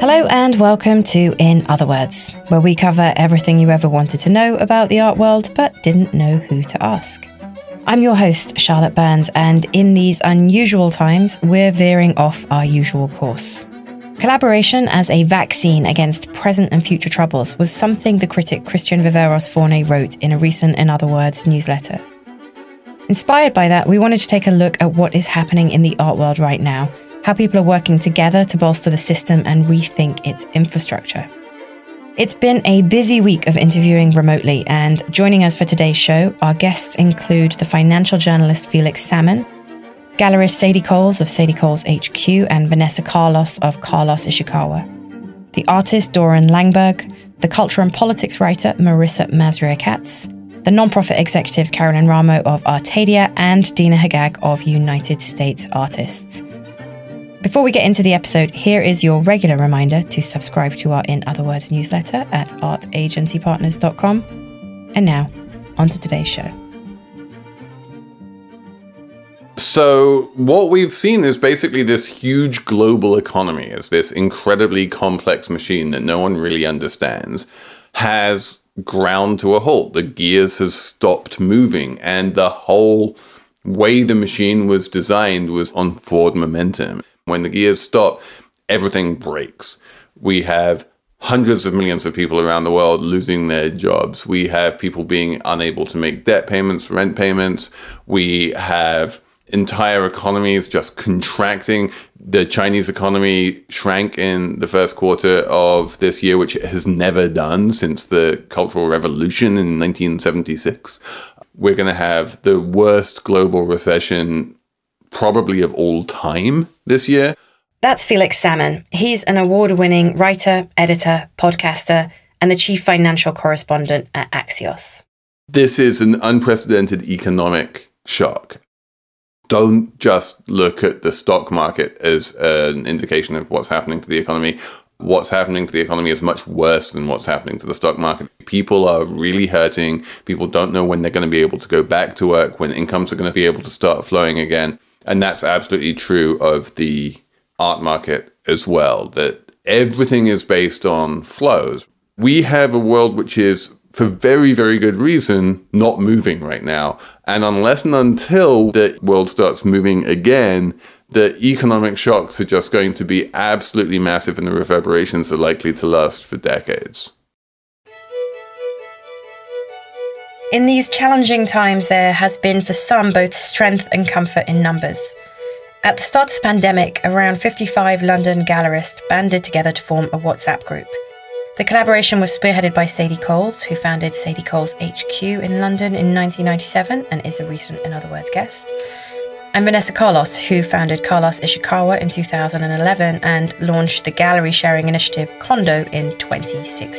Hello and welcome to In Other Words, where we cover everything you ever wanted to know about the art world but didn't know who to ask. I'm your host, Charlotte Burns, and in these unusual times, we're veering off our usual course. Collaboration as a vaccine against present and future troubles was something the critic Christian Viveros Fauné wrote in a recent In Other Words newsletter. Inspired by that, we wanted to take a look at what is happening in the art world right now, how people are working together to bolster the system and rethink its infrastructure. It's been a busy week of interviewing remotely, and joining us for today's show, our guests include the financial journalist Felix Salmon, gallerist Sadie Coles of Sadie Coles HQ, and Vanessa Carlos of Carlos Ishikawa, the artist Doron Langberg, the culture and politics writer Marisa Mazria Katz, the nonprofit executives Carolyn Ramo of Artadia, and Deana Haggag of United States Artists. Before we get into the episode, here is your regular reminder to subscribe to our In Other Words newsletter at artagencypartners.com. And now, on to today's show. So, what we've seen is basically this huge global economy, as this incredibly complex machine that no one really understands, has ground to a halt. The gears have stopped moving, and the whole way the machine was designed was on forward momentum. When the gears stop, everything breaks. We have hundreds of millions of people around the world losing their jobs. We have people being unable to make debt payments, rent payments. We have entire economies just contracting. The Chinese economy shrank in the first quarter of this year, which it has never done since the Cultural Revolution in 1976. We're going to have the worst global recession probably of all time this year. That's Felix Salmon. He's an award winning writer, editor, podcaster, and the chief financial correspondent at Axios. This is an unprecedented economic shock. Don't just look at the stock market as an indication of what's happening to the economy. What's happening to the economy is much worse than what's happening to the stock market. People are really hurting. People don't know when they're going to be able to go back to work, when incomes are going to be able to start flowing again. And that's absolutely true of the art market as well, that everything is based on flows. We have a world which is, for very, very good reason, not moving right now. And unless and until the world starts moving again, the economic shocks are just going to be absolutely massive and the reverberations are likely to last for decades. In these challenging times, there has been for some both strength and comfort in numbers. At the start of the pandemic, around 55 London gallerists banded together to form a WhatsApp group. The collaboration was spearheaded by Sadie Coles, who founded Sadie Coles HQ in London in 1997 and is a recent, in other words, guest. And Vanessa Carlos, who founded Carlos Ishikawa in 2011 and launched the gallery sharing initiative Condo in 2016.